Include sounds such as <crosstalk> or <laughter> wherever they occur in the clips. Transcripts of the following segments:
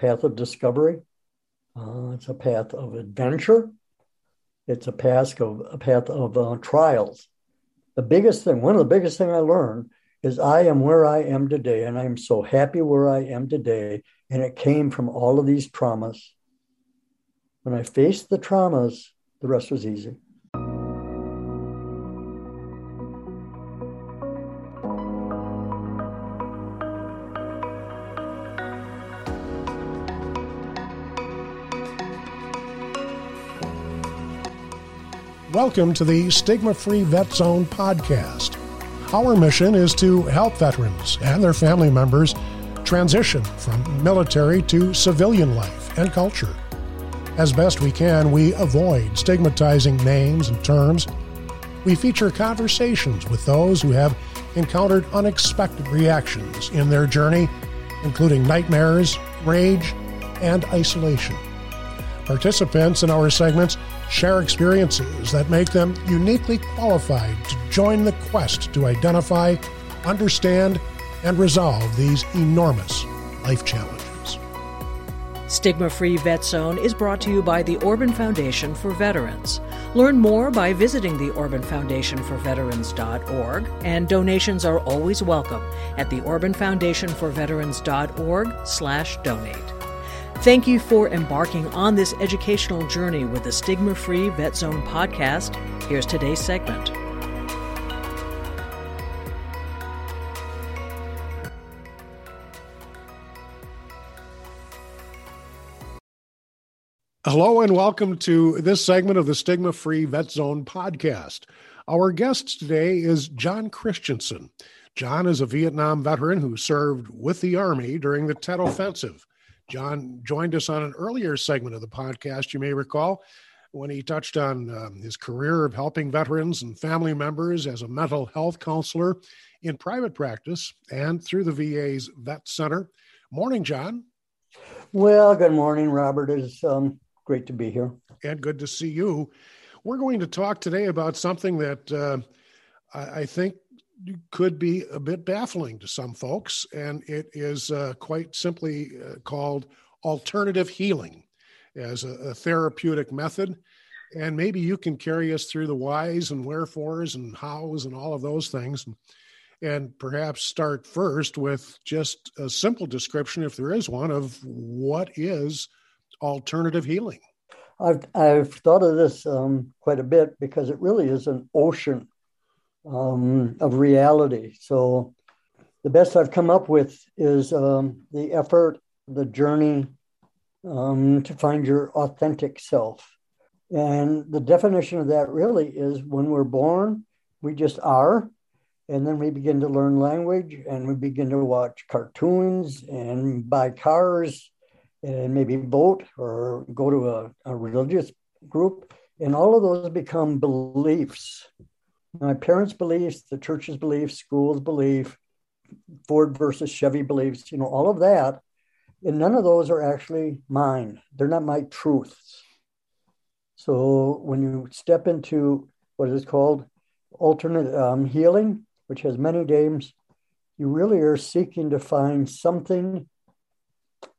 path of discovery. Uh, it's a path of adventure. It's a path of a path of uh, trials. The biggest thing, one of the biggest thing I learned is I am where I am today, and I am so happy where I am today. And it came from all of these traumas. When I faced the traumas, the rest was easy. Welcome to the Stigma Free Vet Zone podcast. Our mission is to help veterans and their family members transition from military to civilian life and culture. As best we can, we avoid stigmatizing names and terms. We feature conversations with those who have encountered unexpected reactions in their journey, including nightmares, rage, and isolation. Participants in our segments share experiences that make them uniquely qualified to join the quest to identify, understand, and resolve these enormous life challenges. Stigma Free Vet Zone is brought to you by the Orban Foundation for Veterans. Learn more by visiting the Orban Foundation for Veterans.org, and donations are always welcome at the Orban Foundation for Veterans.org slash donate. Thank you for embarking on this educational journey with the Stigma Free Vet Zone podcast. Here's today's segment. Hello, and welcome to this segment of the Stigma Free Vet Zone podcast. Our guest today is Jon Christensen. Jon is a Vietnam veteran who served with the Army during the Tet Offensive. Jon joined us on an earlier segment of the podcast, you may recall, when he touched on um, his career of helping veterans and family members as a mental health counselor in private practice and through the VA's Vet Center. Morning, Jon. Well, good morning, Robert. It's um, great to be here. And good to see you. We're going to talk today about something that uh, I, I think could be a bit baffling to some folks, and it is uh, quite simply uh, called alternative healing as a, a, therapeutic method. And maybe you can carry us through the whys and wherefores and hows and all of those things. And, and perhaps start first with just a simple description, if there is one, of what is alternative healing. I've, I've thought of this um, quite a bit because it really is an ocean um, of reality. So the best I've come up with is um, the effort, the journey um, to find your authentic self. And the definition of that really is when we're born, we just are. And then we begin to learn language and we begin to watch cartoons and buy cars and maybe vote or go to a, a religious group. And all of those become beliefs my parents' beliefs, the church's beliefs, school's belief, Ford versus Chevy beliefs, you know, all of that. And none of those are actually mine. They're not my truths. So when you step into what is called alternate um, healing, which has many names, you really are seeking to find something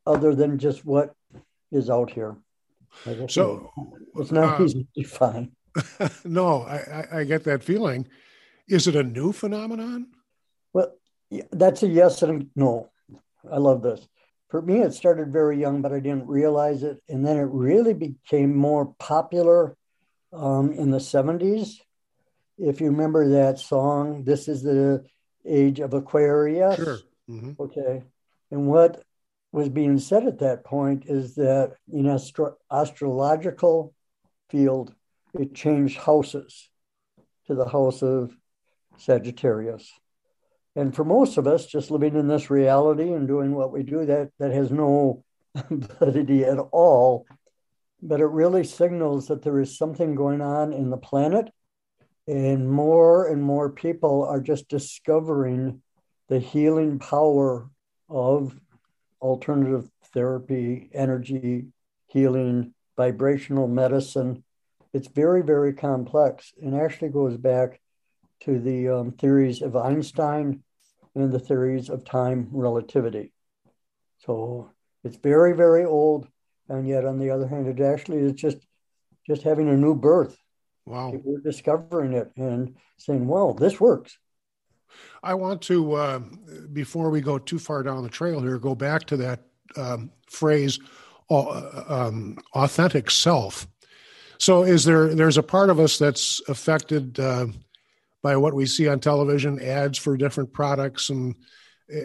other than just what is out here. So it's not uh, easy to find. <laughs> no, I, I, get that feeling. Is it a new phenomenon? Well, that's a yes and a no. I love this. For me, it started very young, but I didn't realize it. And then it really became more popular um, in the 70s. If you remember that song, This is the Age of Aquarius. Sure. Mm-hmm. Okay. And what was being said at that point is that in astro- astrological field, it changed houses to the house of Sagittarius. And for most of us, just living in this reality and doing what we do, that, that has no validity at all. But it really signals that there is something going on in the planet. And more and more people are just discovering the healing power of alternative therapy, energy healing, vibrational medicine, it's very, very complex and actually goes back to the um, theories of Einstein and the theories of time relativity. So It's very, very old. And yet, on the other hand, it actually is just just having a new birth. Wow. Are discovering it and saying, well, this works. I want to, uh, before we go too far down the trail here, go back to that um, phrase, uh, um, authentic self. So, is there there's a part of us that's affected uh, by what we see on television, ads for different products, and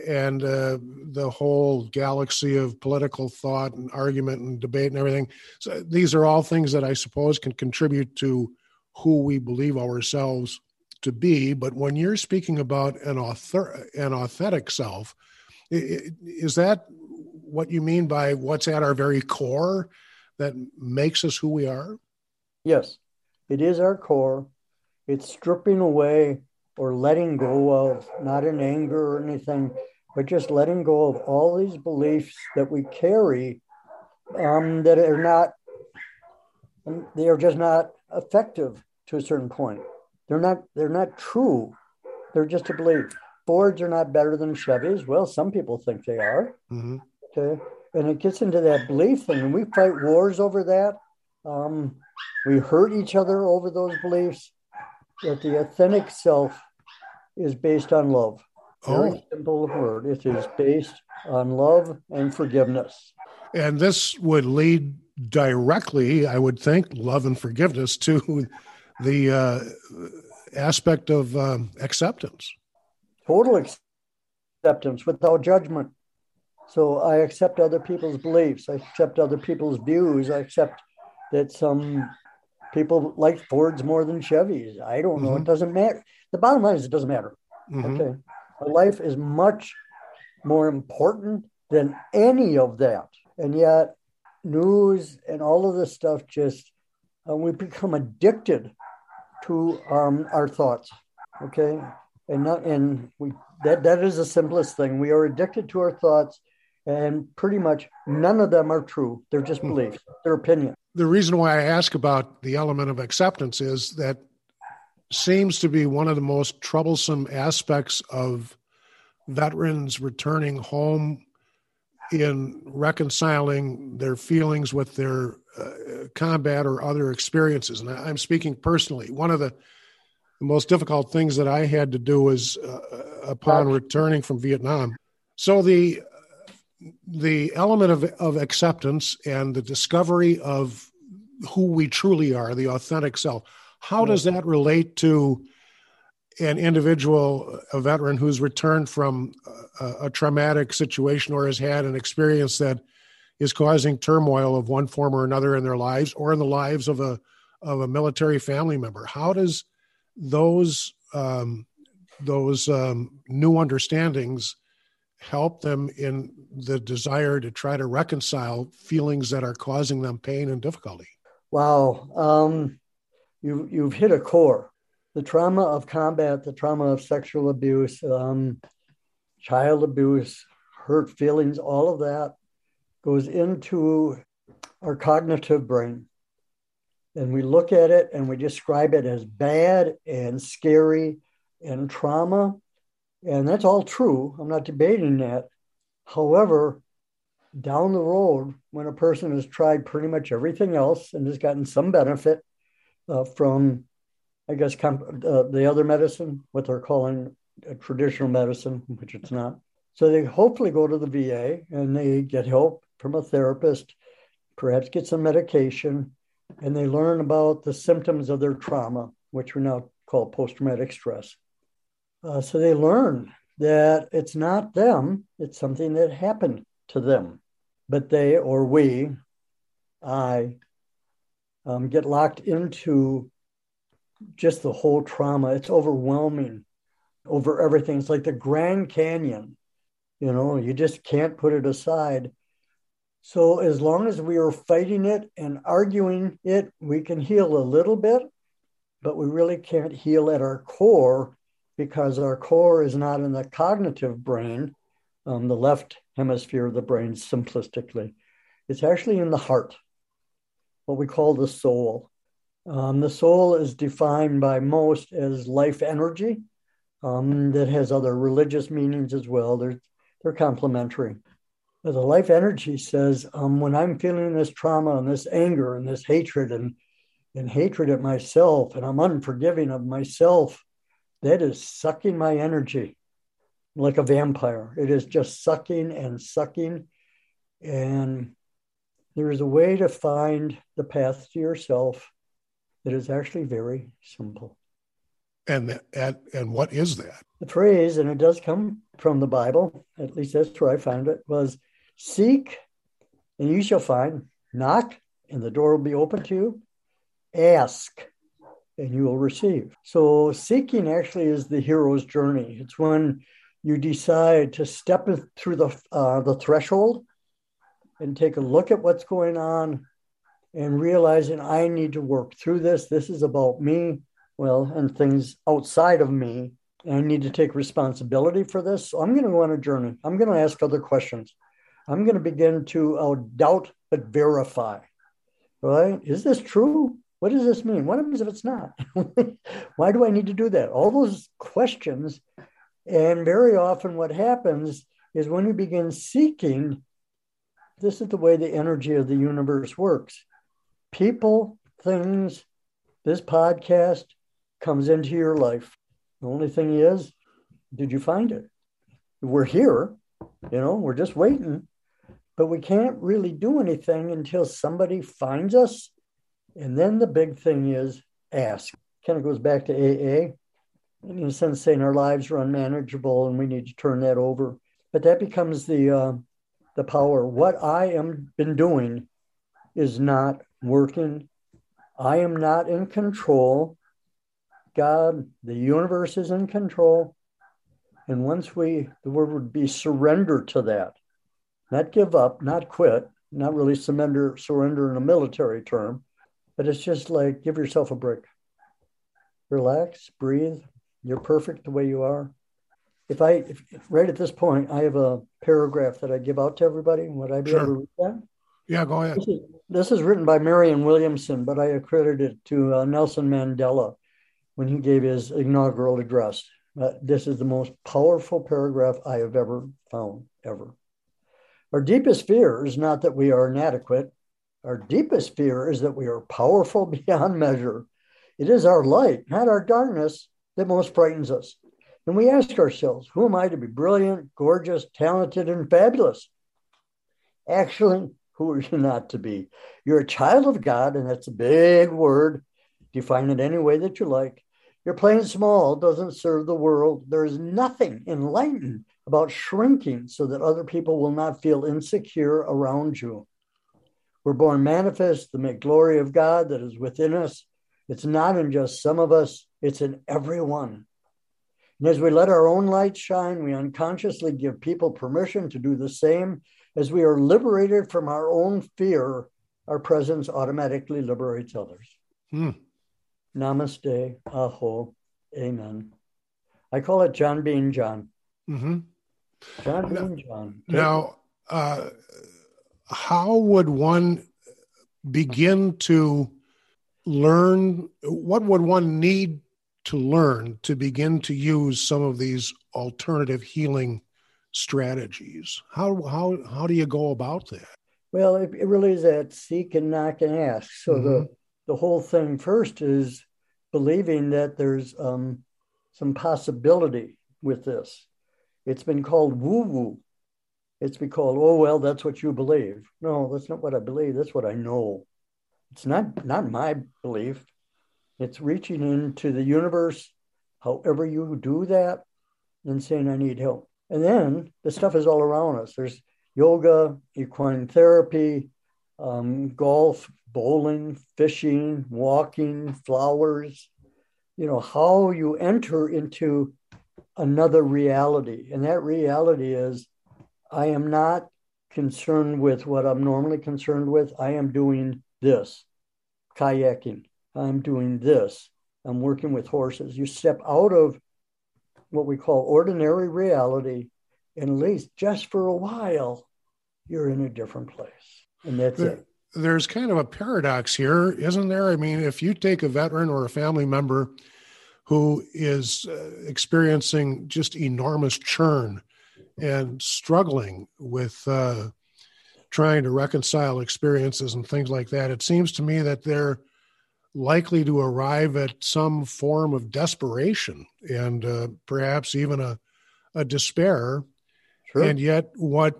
and uh, the whole galaxy of political thought and argument and debate and everything. So, these are all things that I suppose can contribute to who we believe ourselves to be. But when you're speaking about an author, an authentic self, is that what you mean by what's at our very core that makes us who we are? Yes, it is our core. It's stripping away or letting go of, not in anger or anything, but just letting go of all these beliefs that we carry um, that are not, they are just not effective to a certain point. They're not, they're not true. They're just a belief. Fords are not better than Chevys. Well, some people think they are. Mm-hmm. Okay. And it gets into that belief thing. And we fight wars over that. Um, we hurt each other over those beliefs. That the authentic self is based on love. Very oh. simple word. It is based on love and forgiveness. And this would lead directly, I would think, love and forgiveness to the uh, aspect of um, acceptance. Total acceptance without judgment. So I accept other people's beliefs. I accept other people's views. I accept that some people like Fords more than Chevys. I don't know. Mm-hmm. It doesn't matter. The bottom line is it doesn't matter. Mm-hmm. Okay. life is much more important than any of that. And yet, news and all of this stuff just, uh, we become addicted to um, our thoughts. Okay. And not, and we, that, that is the simplest thing. We are addicted to our thoughts and pretty much none of them are true. They're just hmm. beliefs, they're opinions. The reason why I ask about the element of acceptance is that seems to be one of the most troublesome aspects of veterans returning home in reconciling their feelings with their uh, combat or other experiences. And I'm speaking personally. One of the, most difficult things that I had to do was uh, upon returning from Vietnam. So the the element of, of acceptance and the discovery of who we truly are, the authentic self, how does that relate to an individual, a veteran who's returned from a, a, traumatic situation or has had an experience that is causing turmoil of one form or another in their lives or in the lives of a of a military family member? How does those um, those um, new understandings help them in the desire to try to reconcile feelings that are causing them pain and difficulty? Wow. Um, you, you've hit a core. The trauma of combat, the trauma of sexual abuse, um, child abuse, hurt feelings, all of that goes into our cognitive brain. And we look at it and we describe it as bad and scary and trauma. And that's all true. I'm not debating that. However, down the road, when a person has tried pretty much everything else and has gotten some benefit uh, from, I guess, comp- uh, the other medicine, what they're calling traditional medicine, which it's not. So they hopefully go to the VA and they get help from a therapist, perhaps get some medication, and they learn about the symptoms of their trauma, which we now call post traumatic stress. Uh, so they learn that it's not them, it's something that happened to them but they or we, I, um, get locked into just the whole trauma. It's overwhelming over everything. It's like the Grand Canyon, you know, you just can't put it aside. So, as long as we are fighting it and arguing it, we can heal a little bit, but we really can't heal at our core because our core is not in the cognitive brain, um, the left hemisphere of the brain simplistically. It's actually in the heart, what we call the soul. Um, the soul is defined by most as life energy um, that has other religious meanings as well. They're, they're complementary. But the life energy says, um, when I'm feeling this trauma and this anger and this hatred and, and hatred at myself, and I'm unforgiving of myself, that is sucking my energy like a vampire. It is just sucking and sucking. And there is a way to find the path to yourself that is actually very simple. And, and and what is that? The phrase, and it does come from the Bible, at least that's where I found it, was seek and you shall find, knock and the door will be open to you, ask and you will receive. So seeking actually is the hero's journey. It's when you decide to step through the uh, the threshold and take a look at what's going on and realizing I need to work through this. This is about me, well, and things outside of me. I need to take responsibility for this. So I'm going to go on a journey. I'm going to ask other questions. I'm going to begin to uh, doubt but verify. Right? Is this true? What does this mean? What happens if it's not? <laughs> Why do I need to do that? All those questions. And very often, what happens is when you begin seeking, this is the way the energy of the universe works. People, things, this podcast comes into your life. The only thing is, did you find it? We're here, you know, we're just waiting, but we can't really do anything until somebody finds us. And then the big thing is ask. Kind of goes back to AA, in a sense, saying our lives are unmanageable and we need to turn that over. But that becomes the uh, the power. What I am been doing is not working. I am not in control. God, the universe is in control. And once we, the word would be surrender to that, not give up, not quit, not really surrender, surrender in a military term, but it's just like give yourself a break. Relax, breathe. You're perfect the way you are if I if, right at this point, I have a paragraph that I give out to everybody. Would I be sure. able to read that? Yeah, go ahead. This is, this is written by Marianne Williamson, but I accredit it to uh, Nelson Mandela when he gave his inaugural address. Uh, this is the most powerful paragraph I have ever found, ever. Our deepest fear is not that we are inadequate. Our deepest fear is that we are powerful <laughs> beyond measure. It is our light, not our darkness, that most frightens us. And we ask ourselves, who am I to be brilliant, gorgeous, talented, and fabulous? Actually, who are you not to be? You're a child of God, and that's a big word. Define it any way that you like. You're playing small, doesn't serve the world. There is nothing enlightened about shrinking so that other people will not feel insecure around you. We're born manifest, the glory of God that is within us. It's not in just some of us, it's in everyone. And as we let our own light shine, we unconsciously give people permission to do the same. As we are liberated from our own fear, our presence automatically liberates others. Hmm. Namaste, aho, amen. I call it Jon being Jon. Mm-hmm. Jon being Jon. Now, uh, how would one begin to learn? What would one need to learn to begin to use some of these alternative healing strategies? How how how do you go about that? Well, it, it really is that seek and knock and ask. So mm-hmm. the the whole thing first is believing that there's um, some possibility with this. It's been called woo woo. It's been called oh well, that's what you believe. No, that's not what I believe. That's what I know. It's not not my belief. It's reaching into the universe, however you do that, and saying, I need help. And then the stuff is all around us. There's yoga, equine therapy, um, golf, bowling, fishing, walking, flowers. You know, how you enter into another reality. And that reality is I am not concerned with what I'm normally concerned with. I am doing this kayaking, I'm doing this. I'm working with horses. You step out of what we call ordinary reality, and at least just for a while, you're in a different place. And that's there, it. There's kind of a paradox here, isn't there? I mean, if you take a veteran or a family member who is uh, experiencing just enormous churn and struggling with uh, trying to reconcile experiences and things like that, it seems to me that they're likely to arrive at some form of desperation and uh, perhaps even a, a despair. Sure. And yet, what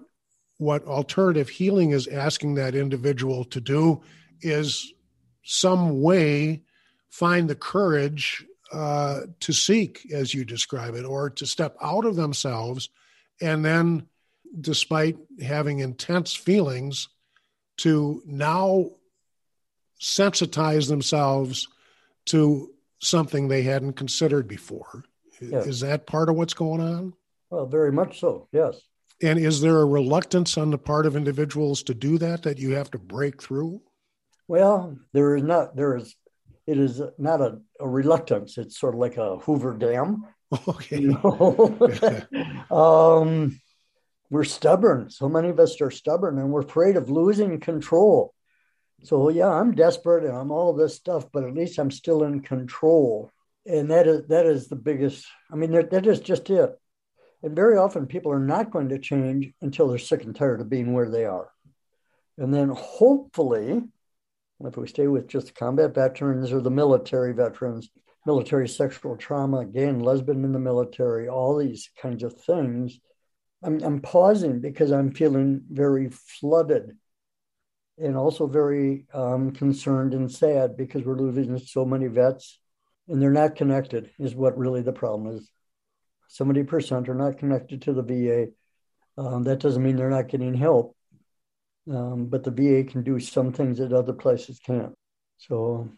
what alternative healing is asking that individual to do is some way find the courage uh, to seek, as you describe it, or to step out of themselves and then despite having intense feelings, to now sensitize themselves to something they hadn't considered before. Yes. Is that part of what's going on? Well, very much so, yes. And is there a reluctance on the part of individuals to do that that you have to break through? Well, there is not, there is, it is not a, a reluctance. It's sort of like a Hoover Dam. <laughs> Okay. You know? <laughs> um, we're stubborn. So many of us are stubborn and we're afraid of losing control. So yeah, I'm desperate and I'm all this stuff, but at least I'm still in control. And that is that is the biggest. I mean, that, that is just it. And very often people are not going to change until they're sick and tired of being where they are. And then hopefully, if we stay with just combat veterans or the military veterans, military sexual trauma, and lesbian in the military, all these kinds of things, I'm, I'm pausing because I'm feeling very flooded and also very um, concerned and sad because we're losing so many vets and they're not connected is what really the problem is. 70% are not connected to the va um, that doesn't mean they're not getting help. Um, but the va can do some things that other places can't. So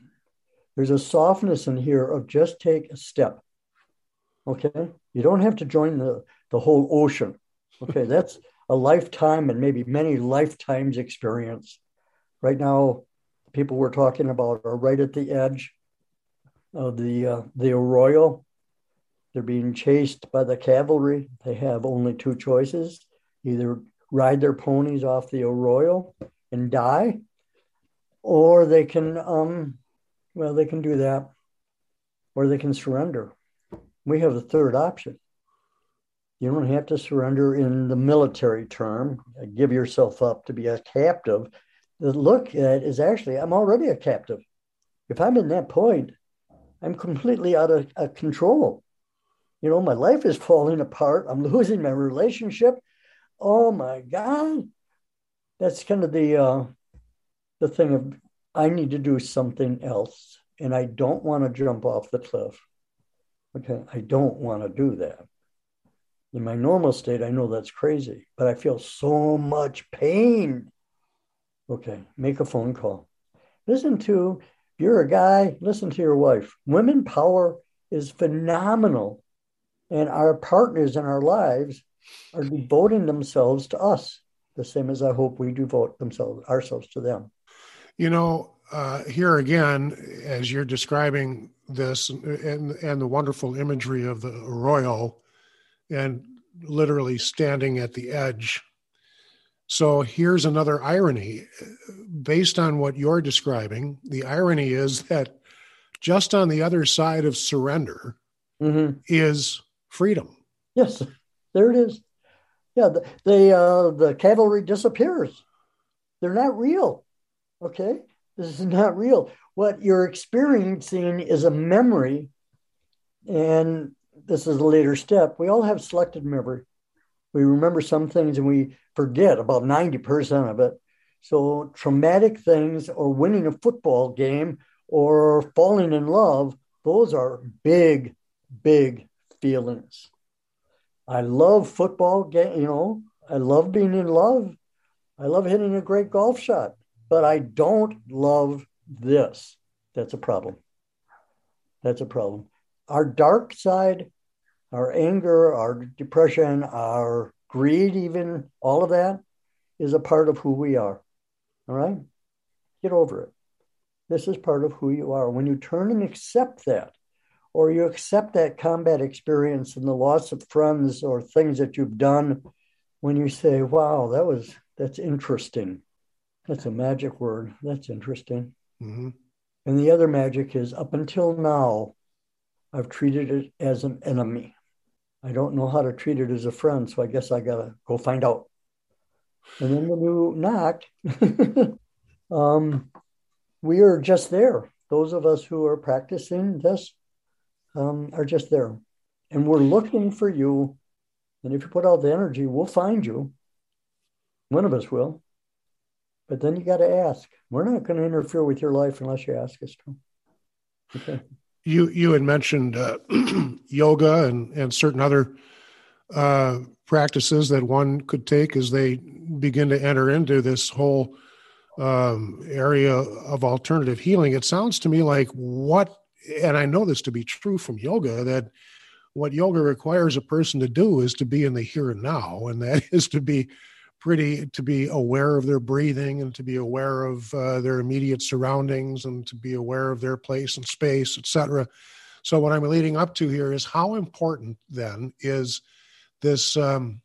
there's a softness in here of just take a step okay you don't have to join the, the whole ocean Okay, <laughs> that's a lifetime and maybe many lifetimes experience. Right now, people we're talking about are right at the edge of the uh, the arroyo. They're being chased by the cavalry. They have only two choices: either ride their ponies off the arroyo and die, or they can, um, well, they can do that, or they can surrender. We have the third option. You don't have to surrender in the military term, give yourself up to be a captive. The look at is actually, I'm already a captive. If I'm in that point, I'm completely out of, of control. You know, my life is falling apart. I'm losing my relationship. Oh my God. That's kind of the uh, the thing of I need to do something else. And I don't want to jump off the cliff. Okay. I don't want to do that. In my normal state, I know that's crazy, but I feel so much pain. Okay, make a phone call. Listen to, if you're a guy, listen to your wife. Women power is phenomenal. And our partners in our lives are devoting themselves to us, the same as I hope we devote themselves ourselves to them. You know, uh, here again, as you're describing this and, and the wonderful imagery of the arroyo, and literally standing at the edge. So here's another irony. Based on what you're describing, the irony is that just on the other side of surrender mm-hmm. is freedom. Yes, there it is. Yeah, the the, uh, the cavalry disappears. They're not real. Okay, this is not real. What you're experiencing is a memory, and this is a later step. We all have selected memory. We remember some things and we forget about 90% of it. So, traumatic things or winning a football game or falling in love, those are big, big feelings. I love football game, you know, I love being in love. I love hitting a great golf shot, but I don't love this. That's a problem. That's a problem. Our dark side our anger, our depression, our greed, even all of that is a part of who we are. All right? Get over it. This is part of who you are. When you turn and accept that, or you accept that combat experience and the loss of friends or things that you've done, when you say, wow, that was, that's interesting. That's a magic word. That's interesting. Mm-hmm. And the other magic is up until now, I've treated it as an enemy. I don't know how to treat it as a friend, so I guess I gotta go find out. And then when you knock, <laughs> um, we are just there. Those of us who are practicing this um, are just there. And we're looking for you. And if you put out the energy, we'll find you. One of us will. But then you got to ask. We're not going to interfere with your life unless you ask us to. Okay. You you had mentioned uh, <clears throat> yoga and and certain other uh, practices that one could take as they begin to enter into this whole um, area of alternative healing. It sounds to me like what, and I know this to be true from yoga, that what yoga requires a person to do is to be in the here and now, and that <laughs> is to be pretty to be aware of their breathing and to be aware of uh, their immediate surroundings and to be aware of their place and space etc so what i'm leading up to here is how important then is this um,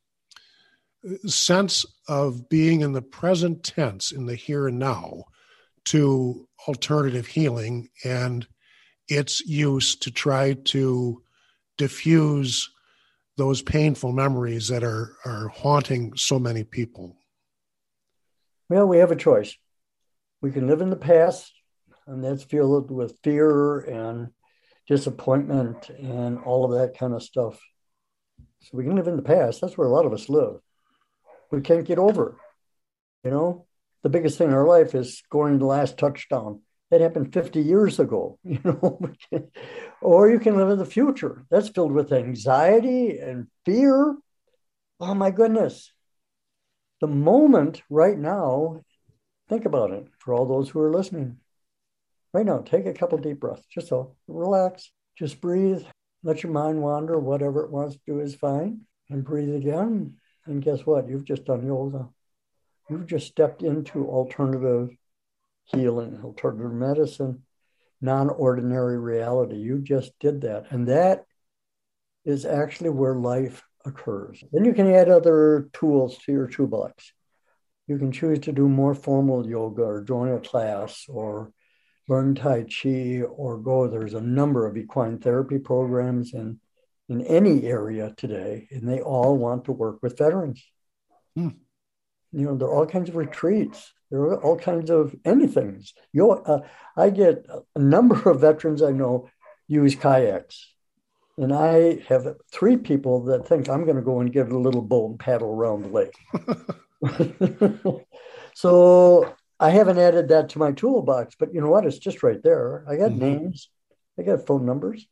sense of being in the present tense in the here and now to alternative healing and its use to try to diffuse those painful memories that are are haunting so many people. Well we have a choice. We can live in the past and that's filled with fear and disappointment and all of that kind of stuff. So we can live in the past. That's where a lot of us live. We can't get over you know the biggest thing in our life is scoring the last touchdown. That happened 50 years ago, <laughs> you know. Or you can live in the future. That's filled with anxiety and fear. Oh my goodness. The moment right now, think about it for all those who are listening. Right now, take a couple deep breaths. Just so relax, just breathe, let your mind wander. Whatever it wants to do is fine. And breathe again. And guess what? You've just done yoga. You've just stepped into alternative healing, alternative medicine, non ordinary reality. You just did that. And that is actually where life occurs. Then you can add other tools to your toolbox. You can choose to do more formal yoga or join a class or learn Tai Chi or go. There's a number of equine therapy programs in, in any area today, and they all want to work with veterans. Hmm. You know, there are all kinds of retreats there are all kinds of anything. You, uh, I get a number of veterans I know use kayaks, and I have three people that think I'm going to go and get a little boat and paddle around the lake. <laughs> <laughs> so I haven't added that to my toolbox, but you know what? It's just right there. I got mm-hmm. names, I got phone numbers.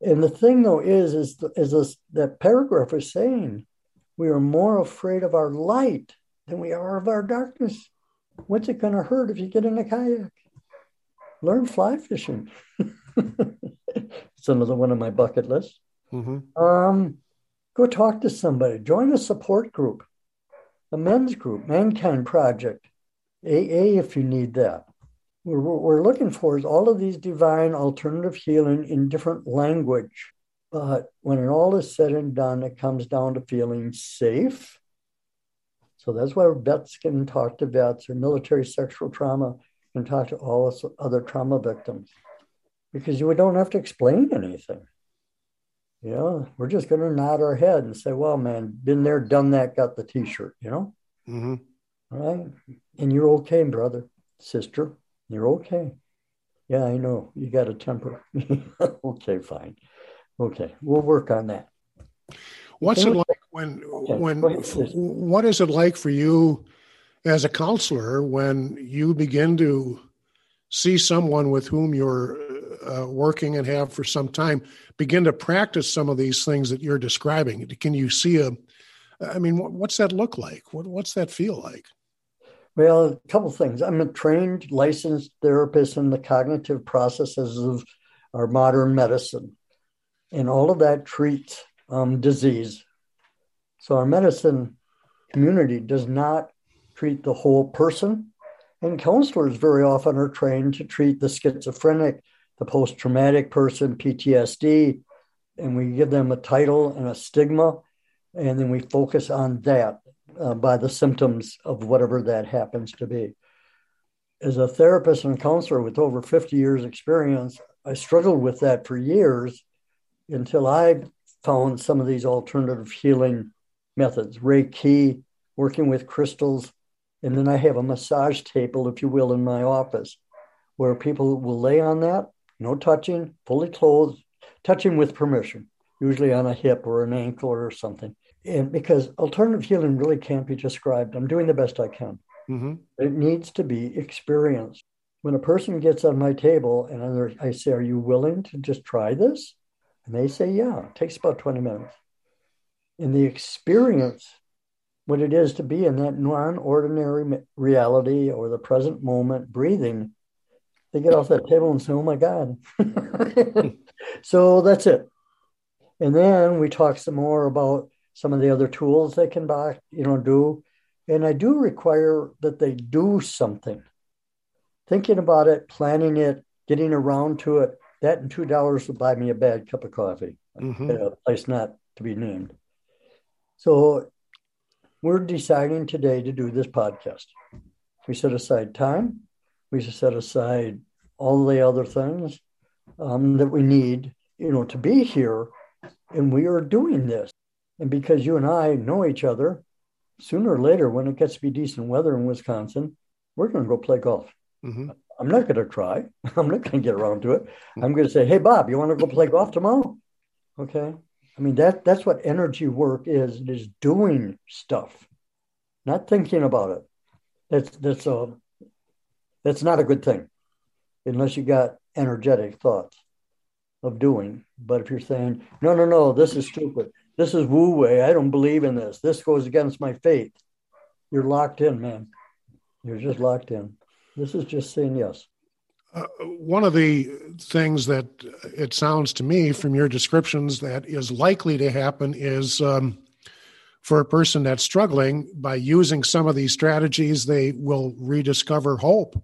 And the thing though is, is, is this, that paragraph is saying we are more afraid of our light than we are of our darkness. What's it going to hurt if you get in a kayak? Learn fly fishing. <laughs> it's another one on my bucket list. Mm-hmm. Um, go talk to somebody. Join a support group, a men's group, Mankind Project, AA if you need that. What we're looking for is all of these divine alternative healing in different language. But when it all is said and done, it comes down to feeling safe so that's why vets can talk to vets or military sexual trauma can talk to all other trauma victims because you don't have to explain anything. You know, we're just going to nod our head and say, well, man, been there, done that, got the t shirt, you know? Mm-hmm. Right. And you're okay, brother, sister. You're okay. Yeah, I know. You got a temper. <laughs> okay, fine. Okay. We'll work on that. What's it like when when what is it like for you as a counselor when you begin to see someone with whom you're uh, working and have for some time begin to practice some of these things that you're describing? Can you see a? I mean, what's that look like? What, what's that feel like? Well, a couple things. I'm a trained, licensed therapist in the cognitive processes of our modern medicine, and all of that treats um, disease. So our medicine community does not treat the whole person. And counselors very often are trained to treat the schizophrenic, the post traumatic person, PTSD, and we give them a title and a stigma, and then we focus on that uh, by the symptoms of whatever that happens to be. As a therapist and counselor with over 50 years' experience, I struggled with that for years until I found some of these alternative healing methods, Reiki, working with crystals. And then I have a massage table, if you will, in my office where people will lay on that, no touching, fully clothed, touching with permission, usually on a hip or an ankle or something. And because alternative healing really can't be described, I'm doing the best I can. Mm-hmm. It needs to be experienced. When a person gets on my table and I say, Are you willing to just try this? And they say, Yeah, it takes about 20 minutes. In the experience, what it is to be in that non ordinary reality or the present moment, breathing, they get off that table and say, Oh my God. <laughs> so that's it. And then we talk some more about some of the other tools they can buy, you know, do. And I do require that they do something. Thinking about it, planning it, getting around to it, that and two dollars will buy me a bad cup of coffee mm-hmm. at a place not to be named. So we're deciding today to do this podcast. We set aside time, we set aside all the other things um, that we need, you know, to be here, and we are doing this. And because you and I know each other, sooner or later, when it gets to be decent weather in Wisconsin, we're going to go play golf. Mm-hmm. I'm not going to try. <laughs> I'm not going to get around to it. I'm going to say, "Hey, Bob, you want to go play golf tomorrow?" Okay. I mean that that's what energy work is. It is doing stuff, not thinking about it. That's that's a that's not a good thing, unless you got energetic thoughts of doing. But if you're saying, "No, no, no, this is stupid. This is woo way. I don't believe in this. This goes against my faith," you're locked in, man. You're just locked in. This is just saying yes. Uh, one of the things that it sounds to me from your descriptions that is likely to happen is um, for a person that's struggling by using some of these strategies, they will rediscover hope.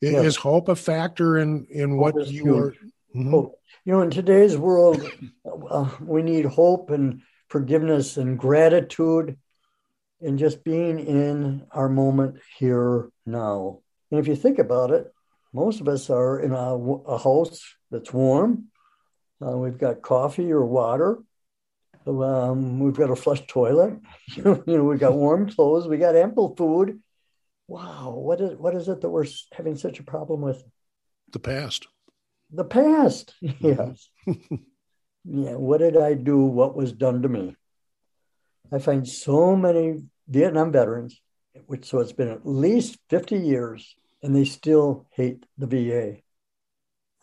Yes. Is hope a factor in in hope what you are? Mm-hmm. Hope. You know, in today's world, uh, we need hope and forgiveness and gratitude, and just being in our moment here now. And if you think about it, most of us are in a, a house that's warm. Uh, we've got coffee or water. Um, we've got a flush toilet. <laughs> you know, we've got warm clothes. We got ample food. Wow, what is what is it that we're having such a problem with? The past. The past. <laughs> Yes. yeah. What did I do? What was done to me? I find so many Vietnam veterans which so it's been at least 50 years and they still hate the VA.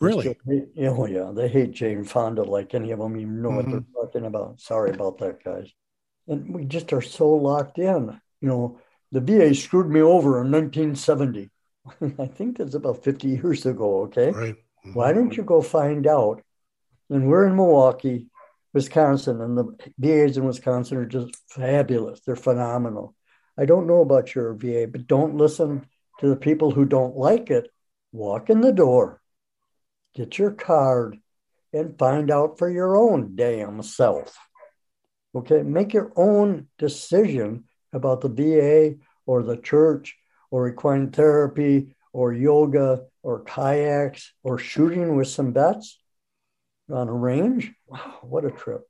Really? Hate, oh, yeah. They hate Jane Fonda like any of them even know mm-hmm. what they're mm-hmm. talking about. Sorry about that, guys. And we just are so locked in. You know, the VA screwed me over in 1970. <laughs> I think that's about 50 years ago, okay? Right. Mm-hmm. Why don't you go find out? And we're in Milwaukee, Wisconsin, and the VAs in Wisconsin are just fabulous. They're phenomenal. I don't know about your VA, but don't listen to the people who don't like it. Walk in the door, get your card, and find out for your own damn self. Okay, make your own decision about the VA or the church or equine therapy or yoga or kayaks or shooting with some bets on a range. Wow, what a trip.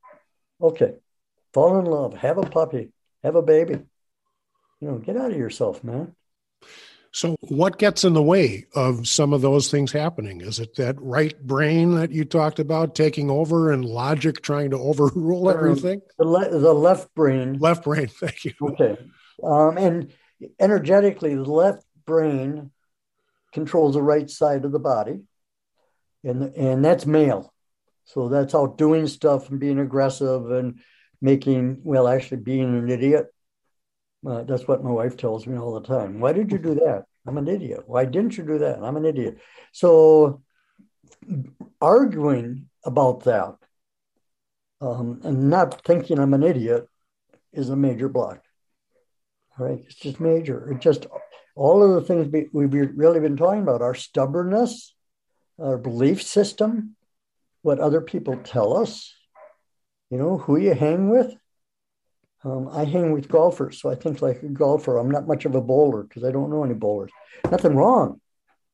Okay, fall in love, have a puppy, have a baby you know, get out of yourself, man. So, what gets in the way of some of those things happening? Is it that right brain that you talked about taking over and logic trying to overrule everything? The, le- the left brain. Left brain, <laughs> thank you. Okay. Um, and energetically, the left brain controls the right side of the body, and, and that's male. So, that's out doing stuff and being aggressive and making, well, actually being an idiot uh, that's what my wife tells me all the time. Why did you do that? I'm an idiot. Why didn't you do that? I'm an idiot. So arguing about that um, and not thinking I'm an idiot is a major block. All right, it's just major. It just all of the things we've really been talking about: our stubbornness, our belief system, what other people tell us. You know, who you hang with, um, I hang with golfers, so I think like a golfer. I'm not much of a bowler because I don't know any bowlers. Nothing wrong,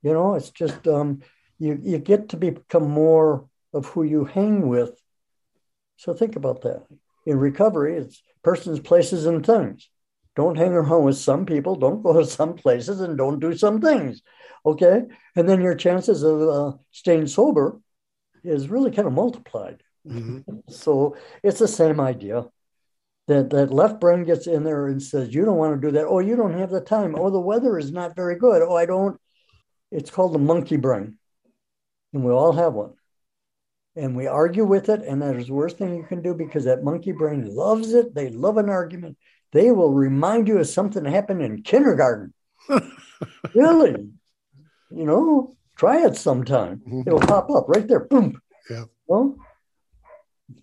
you know. It's just um, you you get to become more of who you hang with So think about that. In recovery, it's persons, places, and things. Don't hang around with some people. Don't go <laughs> to some places, and don't do some things. Okay, and then your chances of uh, staying sober is really kind of multiplied. Mm-hmm. <laughs> So it's the same idea that that left brain gets in there and says, "You don't want to do that. Oh, you don't have the time. Oh, the weather is not very good. Oh, I don't." It's called the monkey brain, and we all have one. And we argue with it, and that is the worst thing you can do because that monkey brain loves it. They love an argument. They will remind you of something that happened in kindergarten. <laughs> really, you know, try it sometime. Mm-hmm. It'll pop up right there. Boom. Yeah. Well,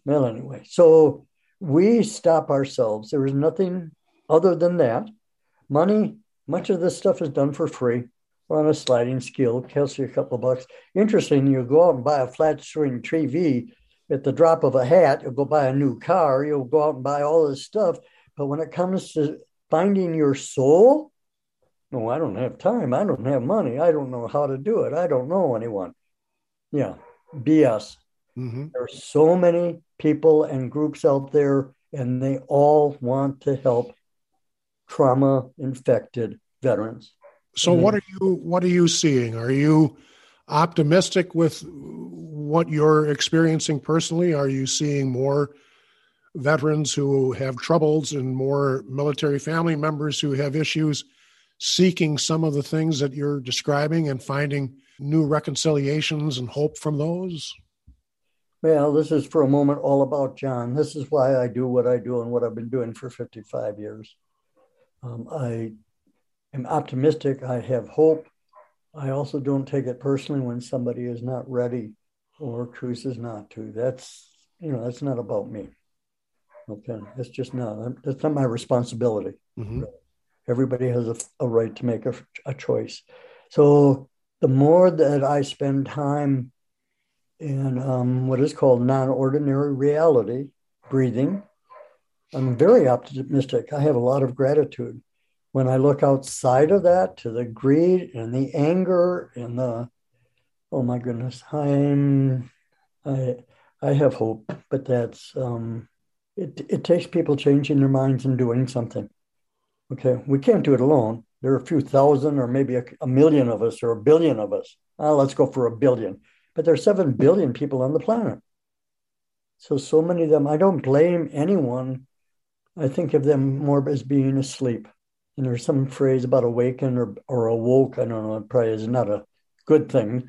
well, anyway, so we stop ourselves. There is nothing other than that. Money, much of this stuff is done for free or on a sliding scale, costs you a couple of bucks. Interesting, you go out and buy a flat screen TV at the drop of a hat, you'll go buy a new car, you'll go out and buy all this stuff. But when it comes to finding your soul, no, I don't have time. I don't have money. I don't know how to do it. I don't know anyone. Yeah, BS. Mm-hmm. There are so many people and groups out there, and they all want to help trauma infected veterans. So, what are you what are you seeing? Are you optimistic with what you're experiencing personally? Are you seeing more veterans who have troubles and more military family members who have issues seeking some of the things that you're describing and finding new reconciliations and hope from those? Well, this is for a moment all about Jon. This is why I do what I do and what I've been doing for 55 years. Um, I am optimistic. I have hope. I also don't take it personally when somebody is not ready or chooses not to. That's you know that's not about me. Okay, that's just not that's not my responsibility. Mm-hmm. Everybody has a, a, right to make a, a choice. So the more that I spend time in um, what is called non ordinary reality, breathing. I'm very optimistic. I have a lot of gratitude. When I look outside of that to the greed and the anger and the, oh my goodness, I'm, I, I have hope, but that's, um, it, it takes people changing their minds and doing something. Okay, we can't do it alone. There are a few thousand or maybe a, a million of us or a billion of us. Uh, let's go for a billion but there's 7 billion people on the planet. So, so many of them, I don't blame anyone. I think of them more as being asleep. And there's some phrase about awaken or, or awoke. I don't know, it probably is not a good thing.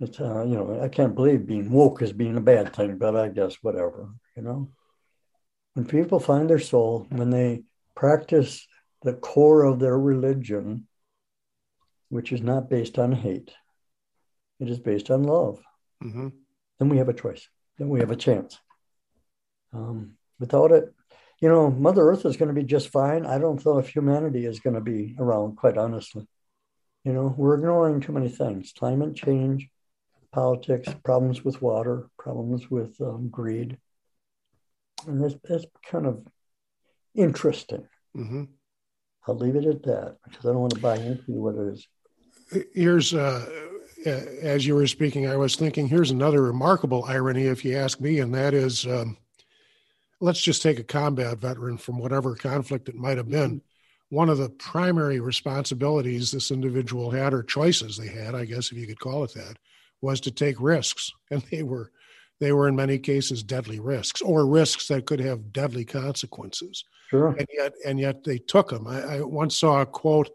It's, uh, you know, I can't believe being woke is being a bad thing, but I guess whatever, you know. When people find their soul, when they practice the core of their religion, which is not based on hate, it is based on love. Mm-hmm. Then we have a choice. Then we have a chance. Um, without it, you know, Mother Earth is going to be just fine. I don't know if humanity is going to be around, quite honestly. You know, we're ignoring too many things climate change, politics, problems with water, problems with um, greed. And that's, that's kind of interesting. Mm-hmm. I'll leave it at that because I don't want to buy into what it is. Here's uh, as you were speaking, I was thinking here's another remarkable irony, if you ask me, and that is um, let's just take a combat veteran from whatever conflict it might have been. One of the primary responsibilities this individual had, or choices they had, I guess if you could call it that, was to take risks, <laughs> and they were they were in many cases deadly risks, or risks that could have deadly consequences. Sure. And yet, and yet they took them. I, I once saw a quote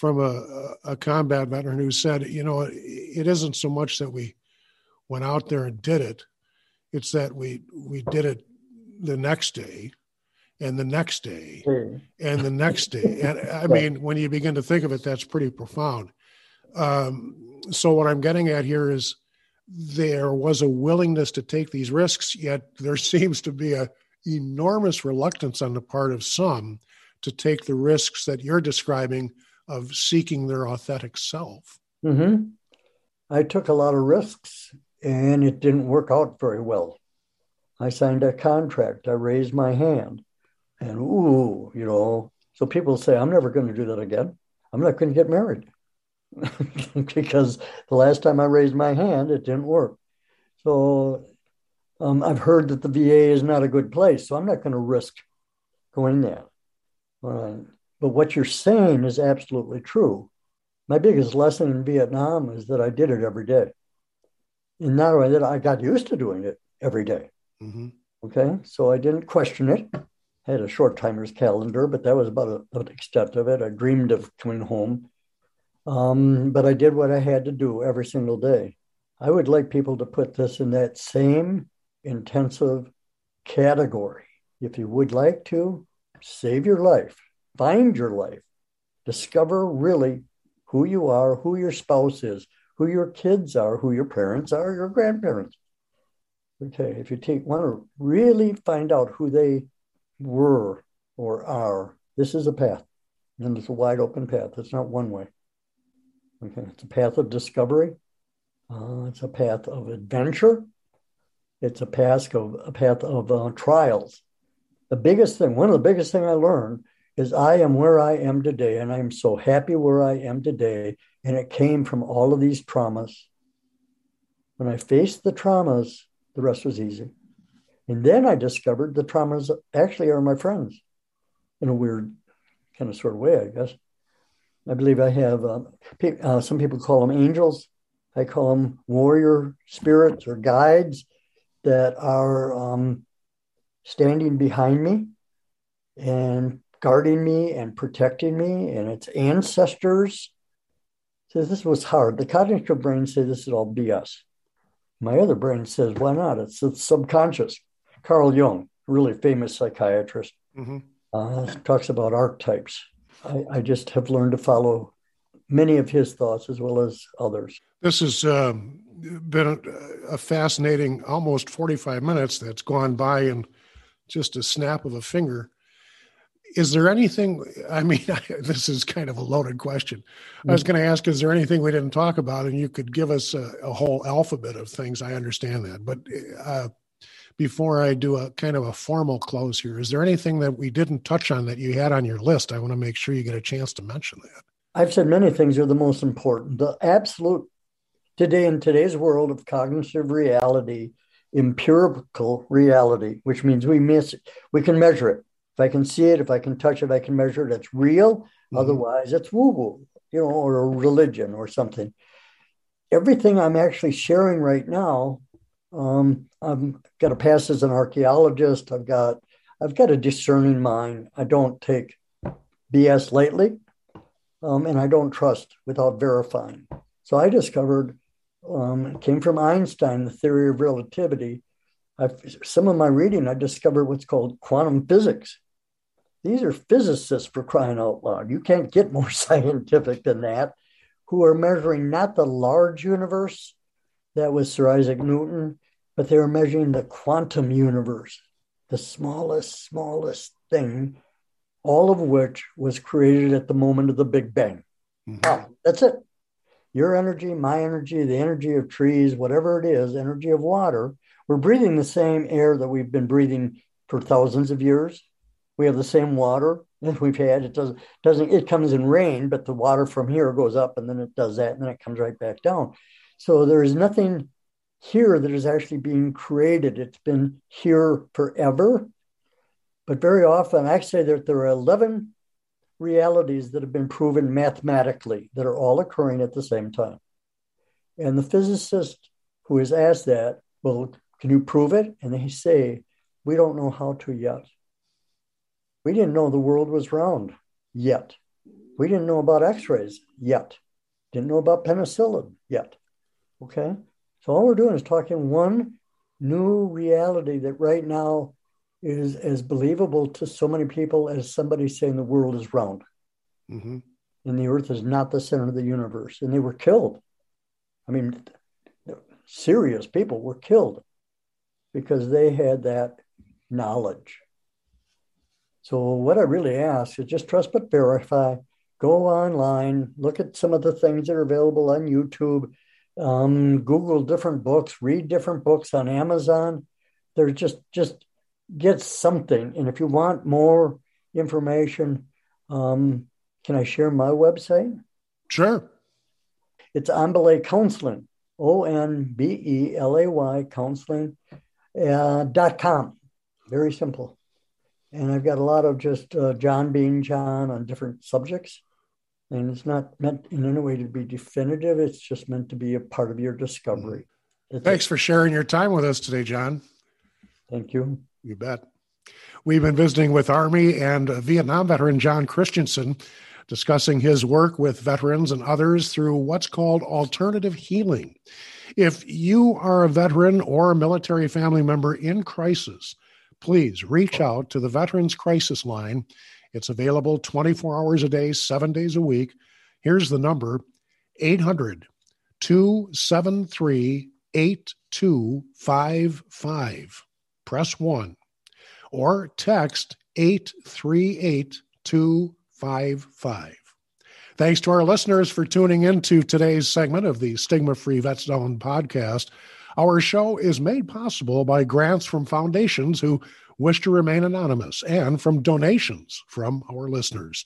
from a, a combat veteran who said, you know, it isn't so much that we went out there and did it, it's that we we did it the next day and the next day and the next day. <laughs> And I mean, when you begin to think of it, that's pretty profound. Um, so what I'm getting at here is there was a willingness to take these risks, yet there <laughs> seems to be a enormous reluctance on the part of some to take the risks that you're describing of seeking their authentic self. Mm-hmm. I took a lot of risks and it didn't work out very well. I signed a contract, I raised my hand, and ooh, you know, so people say, I'm never going to do that again. I'm not going to get married <laughs> because the last time I raised my hand, it didn't work. So um, I've heard that the VA is not a good place, so I'm not going to risk going there. Right. But what you're saying is absolutely true. My biggest lesson in Vietnam is that I did it every day. And not only that, I got used to doing it every day. Mm-hmm. Okay. So I didn't question it. I had a short timer's calendar, but that was about an extent of it. I dreamed of coming home. Um, but I did what I had to do every single day. I would like people to put this in that same intensive category. If you would like to, save your life, find your life, discover really who you are, who your spouse is, who your kids are, who your parents are, your grandparents. Okay, if you take want to really find out who they were or are, this is a path. And it's a wide open path. It's not one way. Okay, it's a path of discovery. Uh, it's a path of adventure. It's a path of a path of uh, trials. The biggest thing, one of the biggest thing I learned is I am where I am today, and I'm so happy where I am today. And it came from all of these traumas. When I faced the traumas, the rest was easy. And then I discovered the traumas actually are my friends in a weird kind of sort of way, I guess. I believe I have uh, uh, some people call them angels. I call them warrior spirits or guides that are um, standing behind me and guarding me and protecting me, and it's ancestors. So this was hard. The cognitive brain says this is all BS. My other brain says, why not? It's the subconscious. Carl Jung, really famous psychiatrist, mm-hmm. uh, talks about archetypes. I, I, just have learned to follow many of his thoughts as well as others. This has um, been a, a, fascinating almost 45 minutes that's gone by in just a snap of a finger. Is there anything? I mean, <laughs> this is kind of a loaded question. I was mm. going to ask, is there anything we didn't talk about? And you could give us a, a whole alphabet of things. I understand that. But uh, before I do a kind of a formal close here, is there anything that we didn't touch on that you had on your list? I want to make sure you get a chance to mention that. I've said many things are the most important. The absolute today in today's world of cognitive reality, empirical reality, which means we miss it. We can measure it. If I can see it, if I can touch it, I can measure it. It's real. Mm-hmm. Otherwise, it's woo woo, you know, or a religion or something. Everything I'm actually sharing right now um, I've got a pass as an archaeologist. I've got I've got a discerning mind. I don't take BS lightly, um, and I don't trust without verifying. So I discovered um, came from Einstein, the theory of relativity. I've, some of my reading, I discovered what's called quantum physics. These are physicists for crying out loud. You can't get more <laughs> scientific than that, who are measuring not the large universe, that was Sir Isaac Newton, but they were measuring the quantum universe, the smallest, smallest thing, all of which was created at the moment of the Big Bang. Mm-hmm. Oh, that's it. Your energy, my energy, the energy of trees, whatever it is, energy of water. We're breathing the same air that we've been breathing for thousands of years. We have the same water that we've had. It doesn't doesn't it comes in rain, but the water from here goes up and then it does that and then it comes right back down. So there is nothing here that is actually being created. It's been here forever. But very often, I say that there are 11 realities that have been proven mathematically that are all occurring at the same time. And the physicist who is asked that, well, can you prove it? And they say, we don't know how to yet. We didn't know the world was round yet. We didn't know about x rays yet. Didn't know about penicillin yet. Okay. So all we're doing is talking one new reality that right now is as believable to so many people as somebody saying the world is round. Mm-hmm. And the earth is not the center of the universe. And they were killed. I mean, serious people were killed because they had that knowledge. So, what I really ask is just trust but verify. Go online, look at some of the things that are available on YouTube um, Google different books, read different books on Amazon. There's just just get something. And if you want more information, um, can I share my website? Sure. It's Onbelay Counseling, O N B E L A Y Counseling. uh, dot com. Very simple. And I've got a lot of just uh, Jon being Jon on different subjects. And it's not meant in any way to be definitive. It's just meant to be a part of your discovery. That's Thanks it. for sharing your time with us today, Jon. Thank you. You bet. We've been visiting with Army and Vietnam veteran Jon Christensen, discussing his work with veterans and others through what's called alternative healing. If you are a veteran or a military family member in crisis, please reach out to the Veterans Crisis Line. It's available 24 hours a day, seven days a week. Here's the number 800 273 8255. Press 1 or text 838255. Thanks to our listeners for tuning in to today's segment of the Stigma Free Vets Zone podcast. Our show is made possible by grants from foundations who wish to remain anonymous and from donations from our listeners.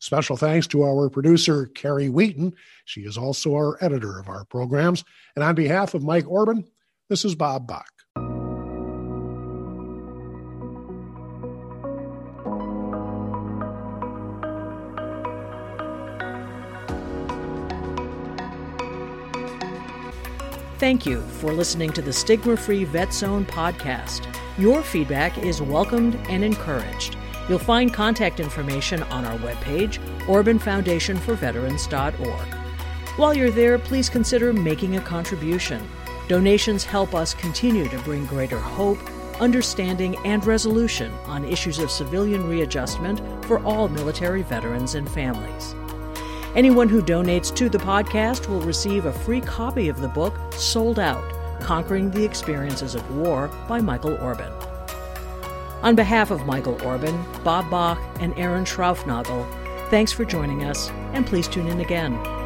Special thanks to our producer, Carrie Wheaton. She is also our editor of our programs. And on behalf of Mike Orban, this is Bob Bach. Thank you for listening to the Stigma Free Vet Zone podcast. Your feedback is welcomed and encouraged. You'll find contact information on our webpage, OrbanFoundationForVeterans.org. While you're there, please consider making a contribution. Donations help us continue to bring greater hope, understanding, and resolution on issues of civilian readjustment for all military veterans and families. Anyone who donates to the podcast will receive a free copy of the book Sold Out Conquering the Experiences of War by Michael Orban. On behalf of Michael Orban, Bob Bach, and Aaron Schraufnagel, thanks for joining us, and please tune in again.